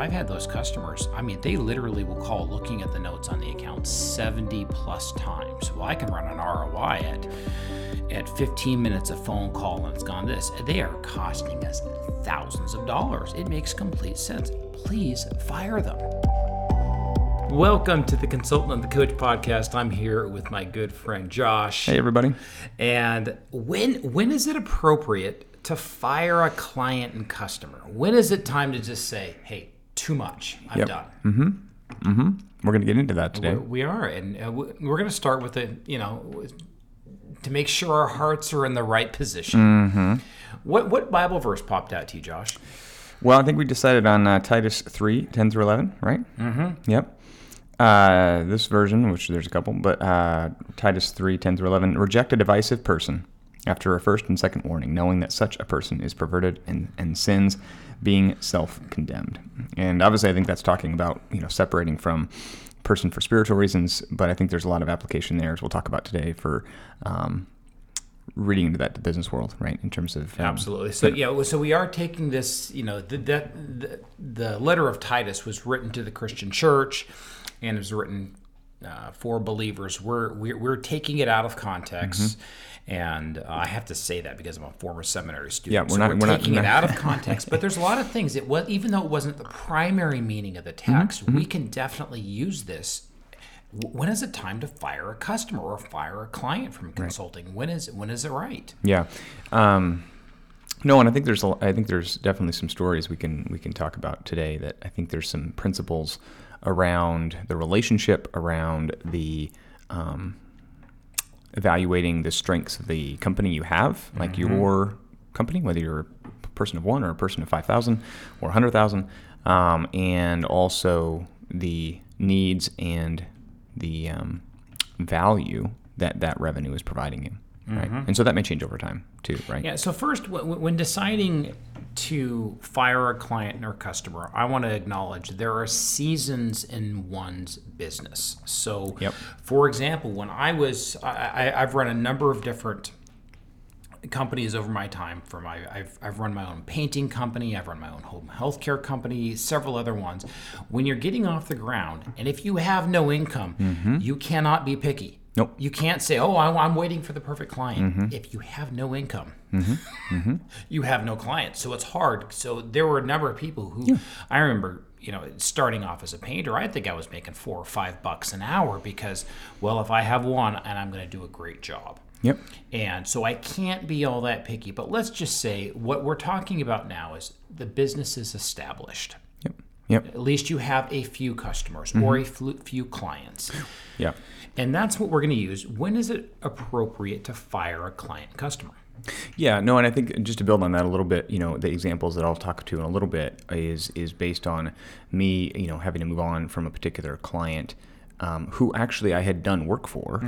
I've had those customers. I mean, they literally will call looking at the notes on the account 70 plus times. Well, I can run an ROI at at 15 minutes of phone call and it's gone this. They are costing us thousands of dollars. It makes complete sense. Please fire them. Welcome to the Consultant and the Coach podcast. I'm here with my good friend Josh. Hey everybody. And when when is it appropriate to fire a client and customer? When is it time to just say, "Hey, too much. I'm Yep. done." Mm-hmm. Mm-hmm. We're going to get into that today. We are, and uh, we- we're going to start with the you know to make sure our hearts are in the right position. Mm-hmm. What what Bible verse popped out to you, Josh? Well, I think we decided on uh, Titus 3, 10 through 11, right? Mm-hmm. Yep. Uh, this version, which there's a couple, but uh, Titus 3, 10 through 11, reject a divisive person after a first and second warning, knowing that such a person is perverted and, and sins, being self-condemned. And obviously, I think that's talking about, you know, separating from person for spiritual reasons, but I think there's a lot of application there, as we'll talk about today, for um, reading into that business world, right? In terms of um, Absolutely. So yeah, so we are taking this. You know, the, that the, the letter of Titus was written to the Christian church, and it was written uh, for believers. We're, we're we're taking it out of context. Mm-hmm. And uh, I have to say that because I'm a former seminary student. Yeah, we're So not- We're, we're not- taking it out of context, but there's a lot of things. It was even though it wasn't the primary meaning of the text, Mm-hmm. we can definitely use this when is it time to fire a customer or fire a client from consulting? When is when is it right? Yeah. Um, no, and I think there's a, I think there's definitely some stories we can we can talk about today that I think there's some principles around the relationship around the um, evaluating the strengths of the company you have, like your company, whether you're a person of one or a person of five thousand or a hundred thousand, um, and also the needs and the um, value that that revenue is providing you. Right, mm-hmm. and so that may change over time too, right? Yeah. So first, w- when deciding to fire a client or customer, I want to acknowledge there are seasons in one's business. So, Yep. for example, when I was, I, I, I've run a number of different companies over my time. For my, I've, I've run my own painting company. I've run my own home healthcare company. Several other ones. When you're getting off the ground, and if you have no income, mm-hmm. you cannot be picky. Nope. You can't say, "Oh, I, I'm waiting for the perfect client." Mm-hmm. If you have no income, mm-hmm. Mm-hmm. you have no clients. So it's hard. So there were a number of people who I remember, you know, starting off as a painter, I think I was making four or five bucks an hour because, well, if I have one and I'm going to do a great job. Yep. And so I can't be all that picky. But let's just say what we're talking about now is the business is established. Yep. At least you have a few customers or a few clients. Yeah. And that's what we're going to use. When is it appropriate to fire a client customer? Yeah, no, and I think just to build on that a little bit, you know, the examples that I'll talk to in a little bit is is based on me, you know, having to move on from a particular client um, who actually I had done work for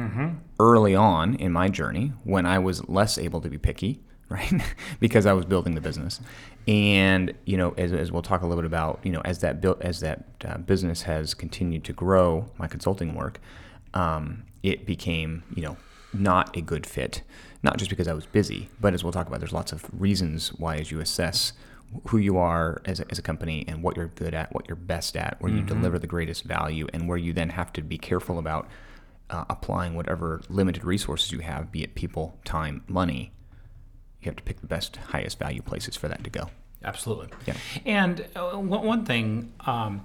early on in my journey when I was less able to be picky, right? because I was building the business, and you know, as, as we'll talk a little bit about, you know, as that built as that uh, business has continued to grow, my consulting work, um, it became, you know, not a good fit. Not just because I was busy, but as we'll talk about, there's lots of reasons why, as you assess who you are as a, as a company and what you're good at, what you're best at, where you deliver the greatest value, and where you then have to be careful about uh, applying whatever limited resources you have, be it people, time, money. You have to pick the best, highest value places for that to go. Absolutely. Yeah. And uh, one one thing, um,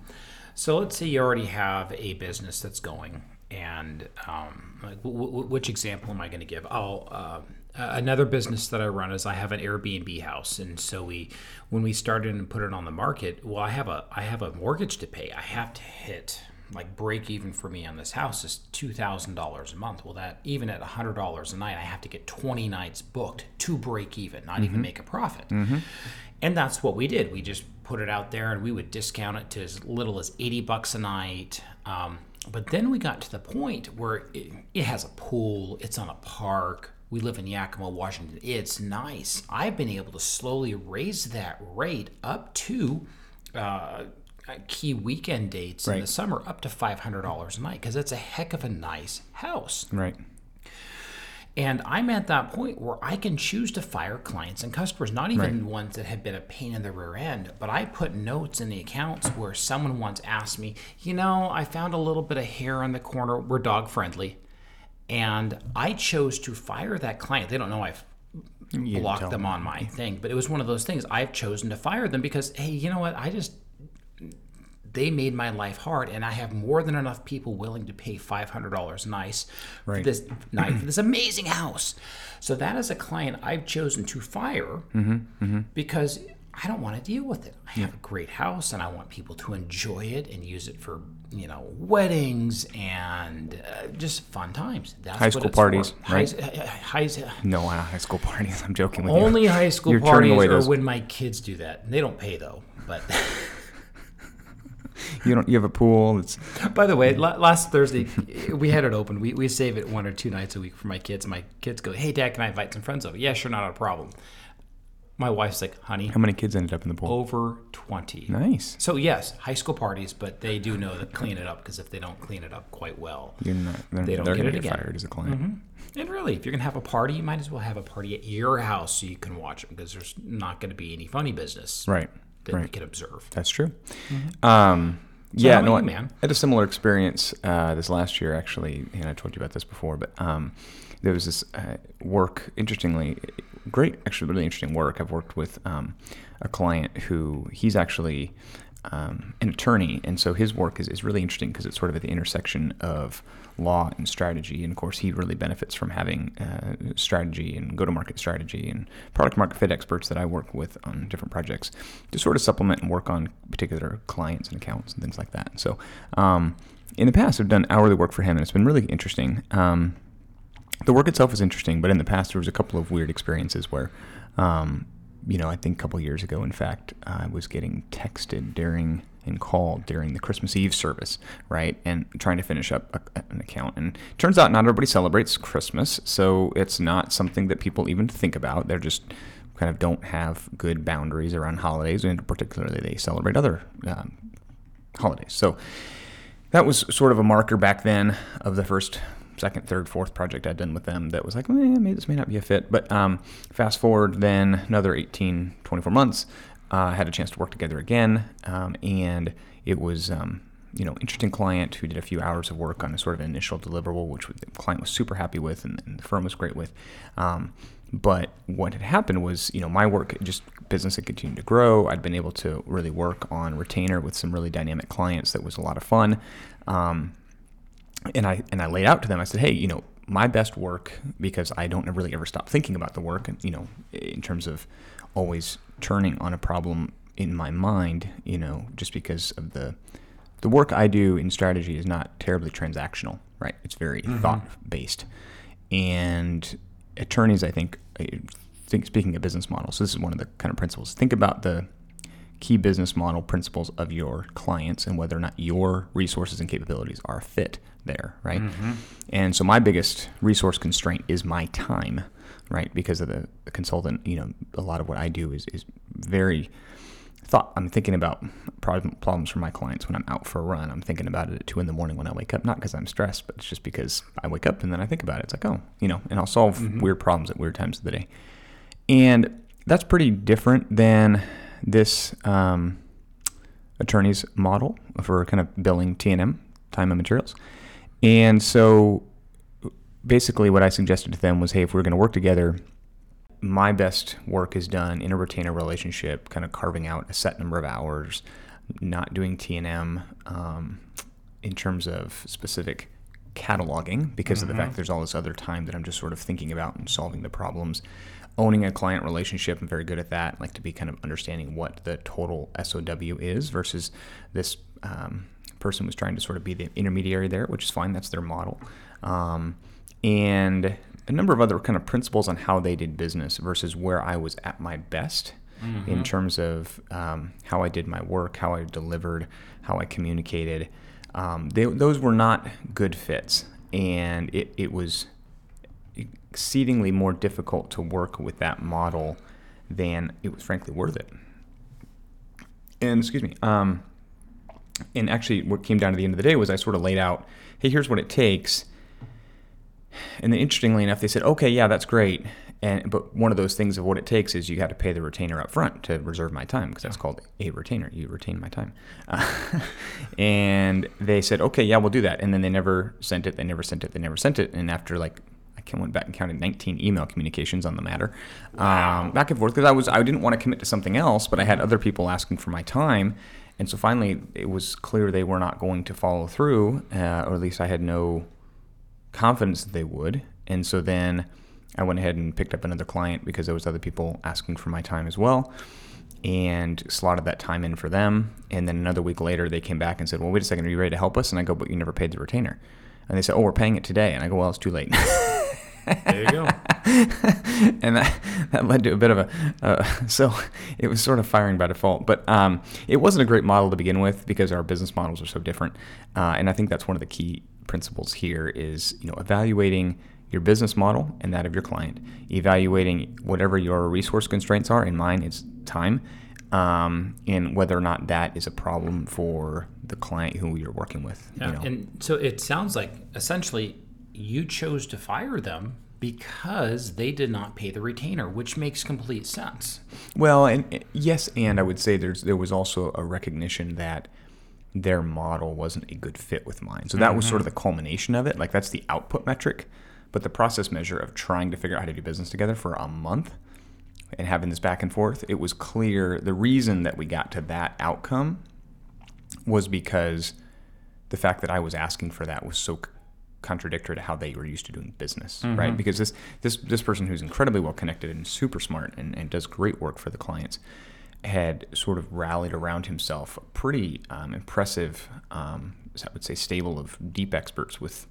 so let's say you already have a business that's going, and um, like, w- w- which example am I going to give? I'll. Uh, Another business that I run is I have an Airbnb house, and so we, when we started and put it on the market, well, I have a I have a mortgage to pay. I have to hit like break even for me on this house is two thousand dollars a month. Well, that even at hundred dollars a night, I have to get twenty nights booked to break even, not even make a profit. And that's what we did. We just put it out there, and we would discount it to as little as eighty bucks a night. Um, but then we got to the point where it, it has a pool, it's on a park. We live in Yakima, Washington. It's nice. I've been able to slowly raise that rate up to uh, Uh, key weekend dates in the summer up to $500 a night because it's a heck of a nice house. Right. And I'm at that point where I can choose to fire clients and customers, not even ones that have been a pain in the rear end, but I put notes in the accounts where someone once asked me, you know, I found a little bit of hair on the corner. We're dog friendly. And I chose to fire that client. They don't know I've blocked them on my thing, but it was one of those things. I've chosen to fire them because, hey, you know what? I just they made my life hard, and I have more than enough people willing to pay five hundred dollars nice for this night for this amazing house. So that is a client I've chosen to fire because I don't want to deal with it. I have a great house, and I want people to enjoy it and use it for you know weddings and uh, just fun times. That's High school it's for. parties, High, right? high, high, No, uh, high school parties. I'm joking with you. only high school You're parties are those- when my kids do that. They don't pay though. But You don't. You have a pool. It's by the way, la- last Thursday we had it open. We, we save it one or two nights a week for my kids. My kids go, "Hey, Dad, can I invite some friends over?" Yeah, sure, not a problem. My wife's like, "Honey, how many kids ended up in the pool? over 20." Nice. So yes, high school parties, but they do know to clean it up because if they don't clean it up quite well, You're not. They're, They don't they're get it get again. fired as a client. Mm-hmm. and really, if you're gonna have a party, you might as well have a party at your house so you can watch it because there's not going to be any funny business Right. That we Right. can observe. That's true. Um, yeah, how no, you, man? I had a similar experience uh, this last year, actually, and I told you about this before. But um, there was this uh, work, interestingly, great, actually, really interesting work. I've worked with um, a client who he's actually um, an attorney, and so his work is, is really interesting because it's sort of at the intersection of law and strategy. And of course, he really benefits from having uh, strategy and go-to-market strategy and product market fit experts that I work with on different projects to sort of supplement and work on particular clients and accounts and things like that. So, um, in the past, I've done hourly work for him, and it's been really interesting. Um, the work itself is interesting, but in the past, there was a couple of weird experiences where, um, you know, I think a couple years ago, in fact, I was getting texted during and called during the Christmas Eve service, right? And trying to finish up a, an account. And turns out not everybody celebrates Christmas, so it's not something that people even think about. They're just kind of don't have good boundaries around holidays, and particularly they celebrate other um, holidays. So that was sort of a marker back then of the first, second, third, fourth project I'd done with them that was like, well, maybe this may not be a fit. But um, fast forward then another 18, 24 months, uh, had a chance to work together again. Um, and it was, um, you know, interesting client who did a few hours of work on a sort of initial deliverable, which the client was super happy with and, and the firm was great with. Um, but what had happened was, you know, my work just business had continued to grow. I'd been able to really work on retainer with some really dynamic clients that was a lot of fun. Um, and I and I laid out to them. I said, hey, you know, my best work because I don't really ever stop thinking about the work, and you know, in terms of always turning on a problem in my mind, you know, just because of the the work I do in strategy is not terribly transactional, right? It's very mm-hmm. thought based, and attorneys, I think, I think speaking of business models, so this is one of the kind of principles. Think about the key business model principles of your clients and whether or not your resources and capabilities are fit there, right? Mm-hmm. And so my biggest resource constraint is my time, right? Because of the, the consultant, you know, a lot of what I do is is very thought. I'm thinking about problem, problems for my clients when I'm out for a run. I'm thinking about it at two in the morning when I wake up, not because I'm stressed, but it's just because I wake up and then I think about it. It's like, oh, you know, and I'll solve weird problems at weird times of the day. And that's pretty different than this um, attorney's model for kind of billing T&M, time and materials. And so basically what I suggested to them was, hey, if we're going to work together, my best work is done in a retainer relationship, kind of carving out a set number of hours, not doing T&M um, in terms of specific cataloging because of the fact there's all this other time that I'm just sort of thinking about and solving the problems. Owning a client relationship, I'm very good at that. I like to be kind of understanding what the total SOW is versus this um, person was trying to sort of be the intermediary there, which is fine. That's their model. Um, and a number of other kind of principles on how they did business versus where I was at my best in terms of um, how I did my work, how I delivered, how I communicated. Um, they, those were not good fits, and it, it was exceedingly more difficult to work with that model than it was frankly worth it. And excuse me, um, and actually, what came down to the end of the day was I sort of laid out, hey, here's what it takes. And then interestingly enough, they said, okay, yeah, that's great. And but one of those things of what it takes is you got to pay the retainer up front to reserve my time because that's called a retainer. You retain my time. Uh, and they said, okay, yeah, we'll do that. And then they never sent it. They never sent it. They never sent it. And after like I went back and counted 19 email communications on the matter, wow. um, back and forth because I was I didn't want to commit to something else, but I had other people asking for my time, and so finally it was clear they were not going to follow through, uh, or at least I had no confidence that they would, and so then I went ahead and picked up another client because there was other people asking for my time as well and slotted that time in for them. And then another week later, they came back and said, Well, wait a second, are you ready to help us? And I go, But you never paid the retainer. And they said, Oh, we're paying it today. And I go, Well, it's too late. there you go. and that, that led to a bit of a, uh, so it was sort of firing by default. But um, it wasn't a great model to begin with because our business models are so different. Uh, and I think that's one of the key principles here is, you know, evaluating your business model and that of your client, evaluating whatever your resource constraints are. In mine, it's time, um, and whether or not that is a problem for the client who you're working with. Yeah, you know? and so it sounds like essentially you chose to fire them because they did not pay the retainer, which makes complete sense. Well, and yes, and I would say there's there was also a recognition that their model wasn't a good fit with mine. So that mm-hmm. was sort of the culmination of it. Like that's the output metric. But the process measure of trying to figure out how to do business together for a month and having this back and forth, it was clear the reason that we got to that outcome was because the fact that I was asking for that was so contradictory to how they were used to doing business, mm-hmm. right? Because this this this person who's incredibly well connected and super smart and, and does great work for the clients had sort of rallied around himself a pretty um, impressive, um, I would say, stable of deep experts with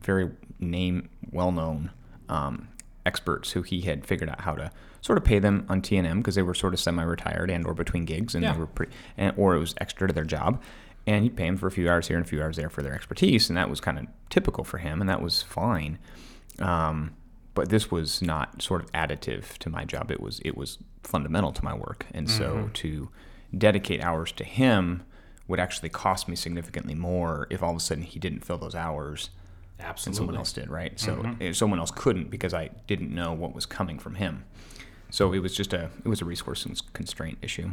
very name well known um, experts who he had figured out how to sort of pay them on T&M because they were sort of semi-retired and or between gigs and yeah. they were pretty and, or it was extra to their job and he'd pay them for a few hours here and a few hours there for their expertise and that was kind of typical for him and that was fine um, but this was not sort of additive to my job it was it was fundamental to my work and mm-hmm. so to dedicate hours to him would actually cost me significantly more if all of a sudden he didn't fill those hours Absolutely. And someone else did, right? So mm-hmm. someone else couldn't because I didn't know what was coming from him. So it was just a it was a resource constraint issue.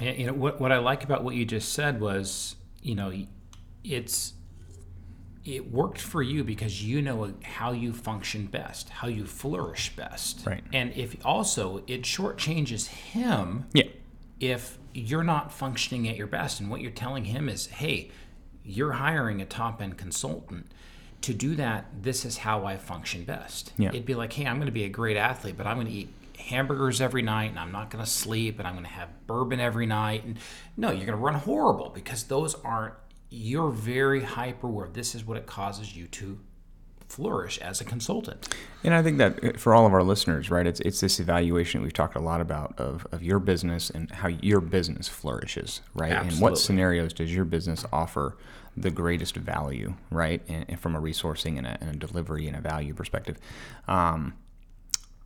Yeah, you know what what I like about what you just said was you know it's it worked for you because you know how you function best, how you flourish best. Right. And if also it shortchanges him. Yeah. If you're not functioning at your best, and what you're telling him is, hey, you're hiring a top end consultant to do that, this is how I function best. Yeah. It'd be like, hey, I'm going to be a great athlete, but I'm going to eat hamburgers every night and I'm not going to sleep and I'm going to have bourbon every night. And no, you're going to run horrible because those aren't, you're very hyper aware. This is what it causes you to flourish as a consultant. And I think that uh, for all of our listeners, right, it's it's this evaluation that we've talked a lot about of, of your business and how your business flourishes, right? Absolutely. And what scenarios does your business offer the greatest value, right? And, and from a resourcing and a, and a, delivery and a value perspective. Um,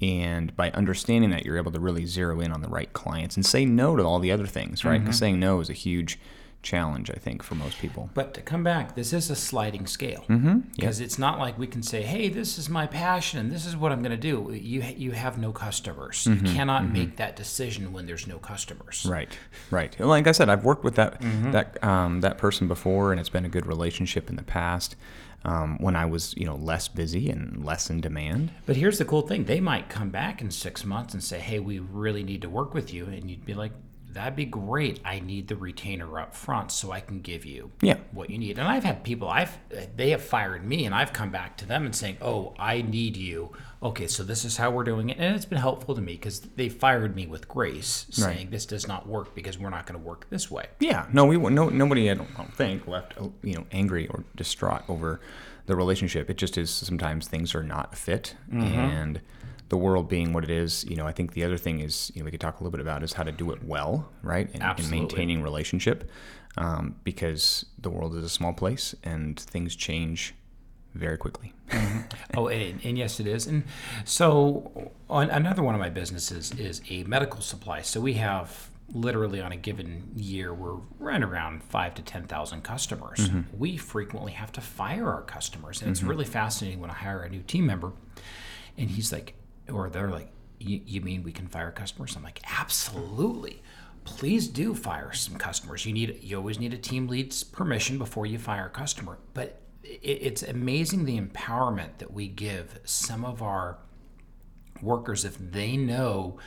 and by understanding that, you're able to really zero in on the right clients and say no to all the other things, right? Because mm-hmm. saying no is a huge challenge, I think, for most people. But to come back, this is a sliding scale mm-hmm. because it's not like we can say, "Hey, this is my passion and this is what I'm going to do." You you have no customers. Mm-hmm. You cannot mm-hmm. make that decision when there's no customers. Right, right. Like I said, I've worked with that mm-hmm. that um, that person before, and it's been a good relationship in the past. Um, when I was, you know, less busy and less in demand. But here's the cool thing: they might come back in six months and say, "Hey, we really need to work with you," and you'd be like, that'd be great. I need the retainer up front so I can give you yeah. what you need. And I've had people I've they have fired me and I've come back to them and saying, "Oh, I need you." Okay, so this is how we're doing it, and it's been helpful to me because they fired me with grace, saying right. this does not work because we're not going to work this way. Yeah, no, we no nobody I don't, I don't think left you know angry or distraught over the relationship. It just is sometimes things are not fit, mm-hmm. and the world being what it is, you know, I think the other thing is, you know, we could talk a little bit about is how to do it well, right? And, and maintaining relationship, um, because the world is a small place and things change very quickly. mm-hmm. Oh, and, and, yes, it is. And so, on, another one of my businesses is a medical supply. So we have literally on a given year we're right around five to ten thousand customers. Mm-hmm. We frequently have to fire our customers, and it's really fascinating when I hire a new team member, and he's like, or they're like, "You mean we can fire customers?" I'm like, "Absolutely." Please do fire some customers. You need you always need a team lead's permission before you fire a customer. But it, it's amazing the empowerment that we give some of our workers if they know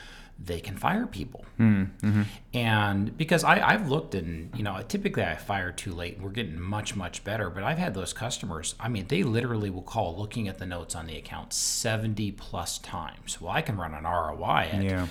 they can fire people. Hmm, mm-hmm. And because I, I've looked and, you know, typically I fire too late and we're getting much, much better. But I've had those customers, I mean, they literally will call looking at the notes on the account 70 plus times. Well, I can run an ROI at, Yeah.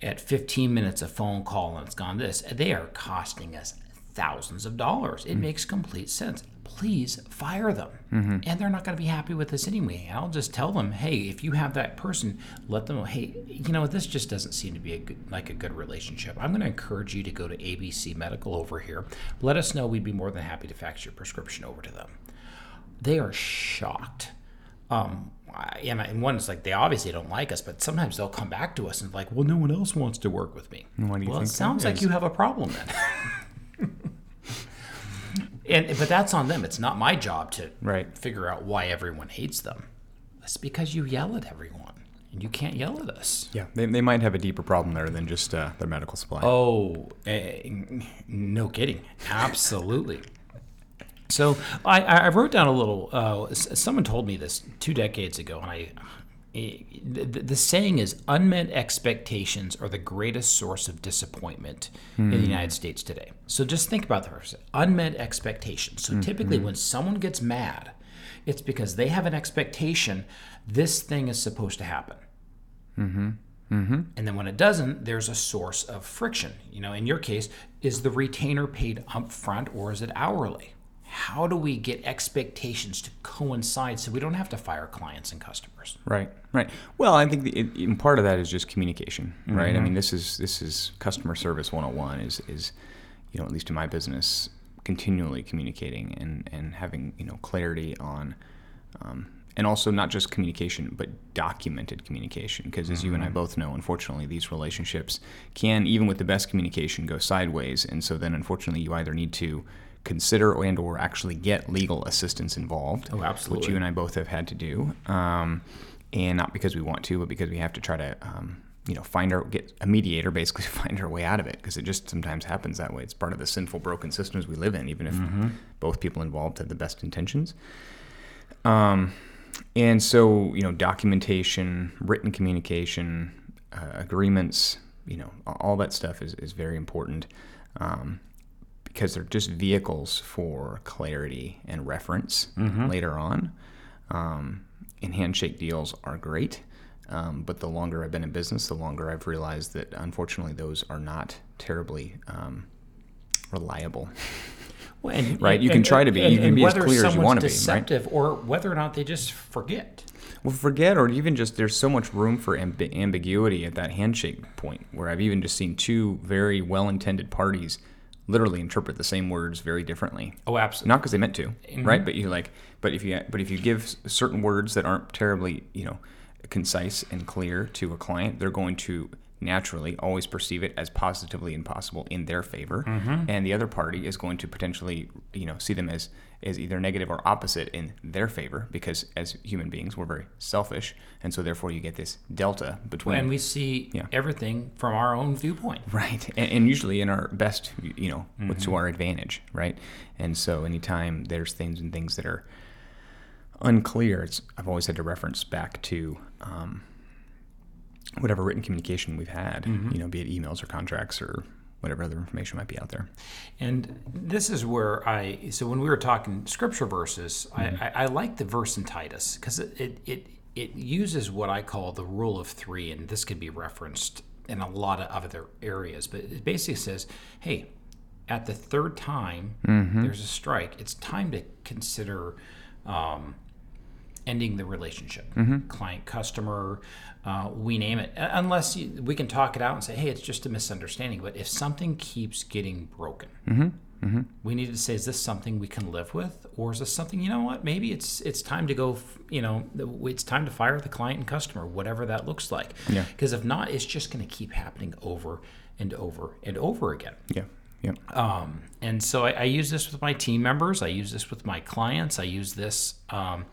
at 15 minutes a phone call and it's gone this. They are costing us thousands of dollars. It hmm. makes complete sense. Please fire them. And they're not going to be happy with this anyway. I'll just tell them, hey, if you have that person, let them know, hey, you know, this just doesn't seem to be a good, like a good relationship. I'm going to encourage you to go to ABC Medical over here. Let us know. We'd be more than happy to fax your prescription over to them. They are shocked. Um, and, I- and one is like they obviously don't like us, but sometimes they'll come back to us and like, well, no one else wants to work with me. why do you well, it sounds like is? you have a problem then. and but that's on them. It's not my job to Right. figure out why everyone hates them. It's because you yell at everyone, and you can't yell at us. Yeah, they, they might have a deeper problem there than just uh, their medical supply. Oh, eh, no kidding. Absolutely. So I, I wrote down a little. Uh, someone told me this two decades ago, and I. eh, The, the saying is unmet expectations are the greatest source of disappointment in the United States today. So just think about that for a second. Unmet expectations. So typically, when someone gets mad, it's because they have an expectation this thing is supposed to happen. Mm-hmm. Mm-hmm. And then when it doesn't, there's a source of friction. You know, in your case, is the retainer paid upfront or is it hourly? How do we get expectations to coincide so we don't have to fire clients and customers? Right, right. Well, I think the, it, and part of that is just communication, right? I mean, this is this is customer service 101 is is you know at least in my business continually communicating and and having you know clarity on um, and also not just communication but documented communication because as you and I both know unfortunately these relationships can even with the best communication go sideways and so then unfortunately you either need to consider and or actually get legal assistance involved Oh, which you and I both have had to do, um, and not because we want to, but because we have to try to, um, you know, find our get a mediator, basically find our way out of it, because it just sometimes happens that way. It's part of the sinful, broken systems we live in, even if both people involved have the best intentions. Um, and so, you know, documentation, written communication, uh, agreements, you know, all that stuff is, is very important. Um, because they're just vehicles for clarity and reference later on. Um, and handshake deals are great, um, but the longer I've been in business, the longer I've realized that unfortunately those are not terribly um, reliable. Well, and- Right, you can and- try to be. You can be as clear as you wanna be, right? deceptive or whether or not they just forget. Well, forget, or even just there's so much room for amb- ambiguity at that handshake point, where I've even just seen two very well-intended parties literally interpret the same words very differently. Oh, absolutely. not because they meant to, mm-hmm. right? But you like, but if you but if you give certain words that aren't terribly you know concise and clear to a client, they're going to naturally always perceive it as positively impossible in their favor, and the other party is going to potentially you know see them as as either negative or opposite in their favor because as human beings we're very selfish, and so therefore you get this delta between And we see Yeah. everything from our own viewpoint. Right, and, and usually in our best, you know, what's Mm-hmm. to our advantage, right? And so anytime there's things and things that are unclear, it's, I've always had to reference back to um, whatever written communication we've had, Mm-hmm. you know, be it emails or contracts or whatever other information might be out there. And this is where I so when we were talking scripture verses, I, I, I like the verse in Titus because it, it it it uses what I call the rule of three, and this could be referenced in a lot of other areas. But it basically says, hey, at the third time there's a strike, it's time to consider. Um, ending the relationship client customer uh, we name it Uh, unless you, we can talk it out and say hey it's just a misunderstanding but if something keeps getting broken We need to say, is this something we can live with, or is this something you know what? Maybe it's it's time to go. You know, it's time to fire the client and customer, whatever that looks like. Yeah. Because if not, it's just going to keep happening over and over and over again. Yeah. Yeah. Um, and so I, I use this with my team members. I use this with my clients. I use this, um,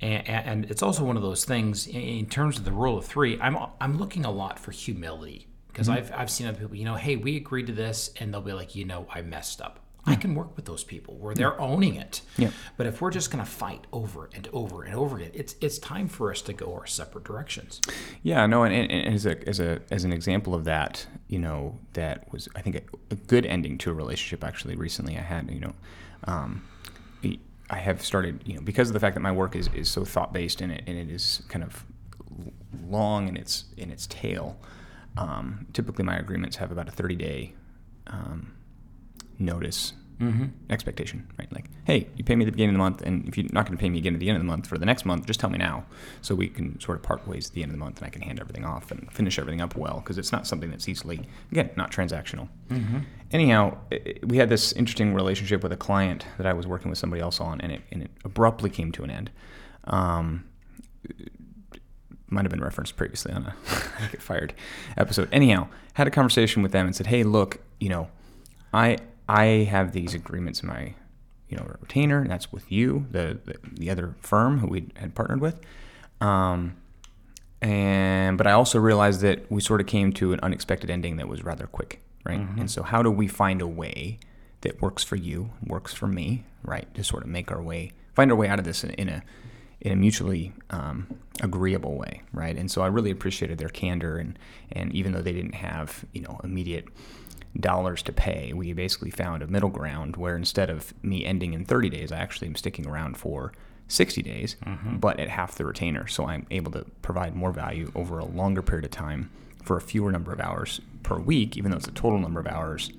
and, and it's also one of those things in, terms of the rule of three. I'm I'm looking a lot for humility because I've I've seen other people. You know, hey, we agreed to this, and they'll be like, you know, I messed up. I can work with those people where they're owning it. Yeah. But if we're just going to fight over and over and over again, it's it's time for us to go our separate directions. Yeah, no, and, and, and as a as a as an example of that, you know, that was I think a, a good ending to a relationship. Actually, recently I had, you know, um, I have started, you know, because of the fact that my work is, is so thought based and it and it is kind of long in its in its tail. Um, typically, my agreements have about a thirty day um, notice expectation, right? Like, hey, you pay me at the beginning of the month, and if you're not going to pay me again at the end of the month for the next month, just tell me now, so we can sort of part ways at the end of the month, and I can hand everything off and finish everything up well, because it's not something that's easily, again, not transactional. Anyhow, i- i- we had this interesting relationship with a client that I was working with somebody else on, and it and it abruptly came to an end. Um, might have been referenced previously on a get fired episode. Anyhow, had a conversation with them and said, "Hey, look, you know, I I have these agreements in my you know a retainer, and that's with you, the the, the other firm who we had partnered with." Um, and but I also realized that we sort of came to an unexpected ending that was rather quick, right? And so, how do we find a way that works for you, works for me, right? To sort of make our way, find our way out of this in, in a in a mutually um, agreeable way, right? And so I really appreciated their candor, and and even though they didn't have you know immediate dollars to pay, we basically found a middle ground where instead of me ending in 30 days, I actually am sticking around for 60 days, mm-hmm. but at half the retainer, so I'm able to provide more value over a longer period of time for a fewer number of hours per week, even though it's a total number of hours.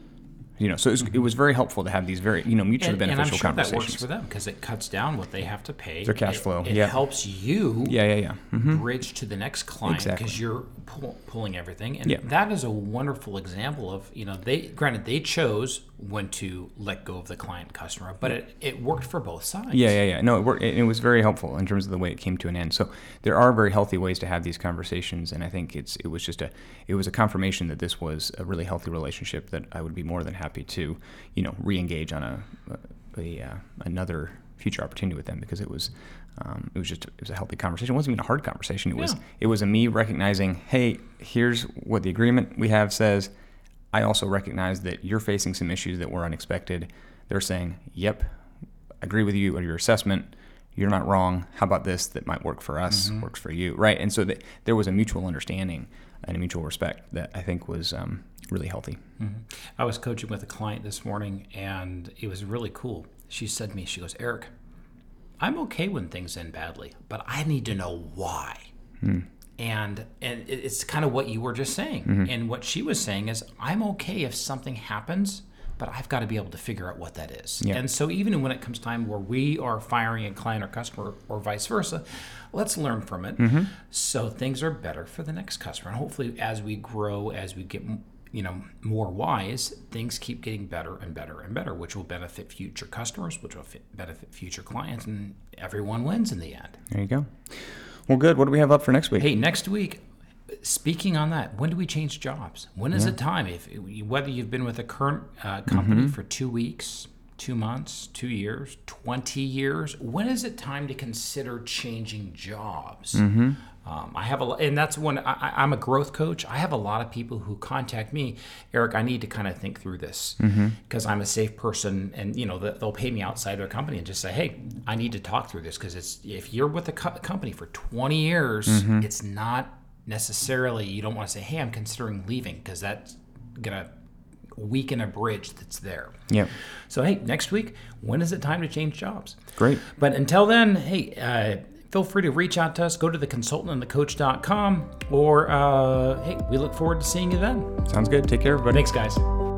You know, so it was, it was very helpful to have these very you know mutually And, and I'm beneficial sure that conversations. works for them because it cuts down what they have to pay. Their cash It- flow, It, yeah. helps you yeah, yeah, yeah. hmm bridge to the next client Exactly. because you're pull, pulling everything, and Yeah. that is a wonderful example of you know they granted they chose when to let go of the client customer, but it, it worked for both sides. Yeah, yeah, yeah. No, it worked. It, it was very helpful in terms of the way it came to an end. So there are very healthy ways to have these conversations, and I think it's it was just a it was a confirmation that this was a really healthy relationship that I would be more than happy to, you know, re-engage on a, a uh, another future opportunity with them because it was um, it was just it was a healthy conversation. It wasn't even a hard conversation. It was it was a me recognizing, hey, here's what the agreement we have says. I also recognize that you're facing some issues that were unexpected. They're saying, yep, agree with you on your assessment. You're not wrong. How about this that might work for us, works for you, right? And so that there was a mutual understanding and a mutual respect that I think was um, really healthy. Mm-hmm. I was coaching with a client this morning, and it was really cool. She said to me, she goes, Erik, I'm okay when things end badly, but I need to know why. Hmm. And and it's kind of what you were just saying. Mm-hmm. And what she was saying is, I'm okay if something happens, but I've got to be able to figure out what that is. Yeah. And so even when it comes time where we are firing a client or customer or vice versa, let's learn from it. Mm-hmm. So things are better for the next customer. And hopefully as we grow, as we get you know more wise, things keep getting better and better and better, which will benefit future customers, which will fit, benefit future clients, and everyone wins in the end. There you go. Well, good. What do we have up for next week? Hey, next week, speaking on that, when do we change jobs? When is the time? If whether you've been with a current uh, company for two weeks, two months, two years, twenty years, when is it time to consider changing jobs? Mm-hmm. Um, I have a, and that's when I, I'm a growth coach. I have a lot of people who contact me, Erik. I need to kind of think through this mm-hmm. because I'm a safe person, and you know th- they'll pay me outside their company and just say, "Hey, I need to talk through this because it's if you're with a co- company for 20 years, mm-hmm. it's not necessarily you don't want to say, "Hey, I'm considering leaving," because that's gonna weaken a bridge that's there. Yeah. So hey, next week, when is it time to change jobs? Great. But until then, hey, uh, feel free to reach out to us. Go to theconsultantandthecoach.com or, uh, hey, we look forward to seeing you then. Sounds good. Take care, everybody. Thanks, guys.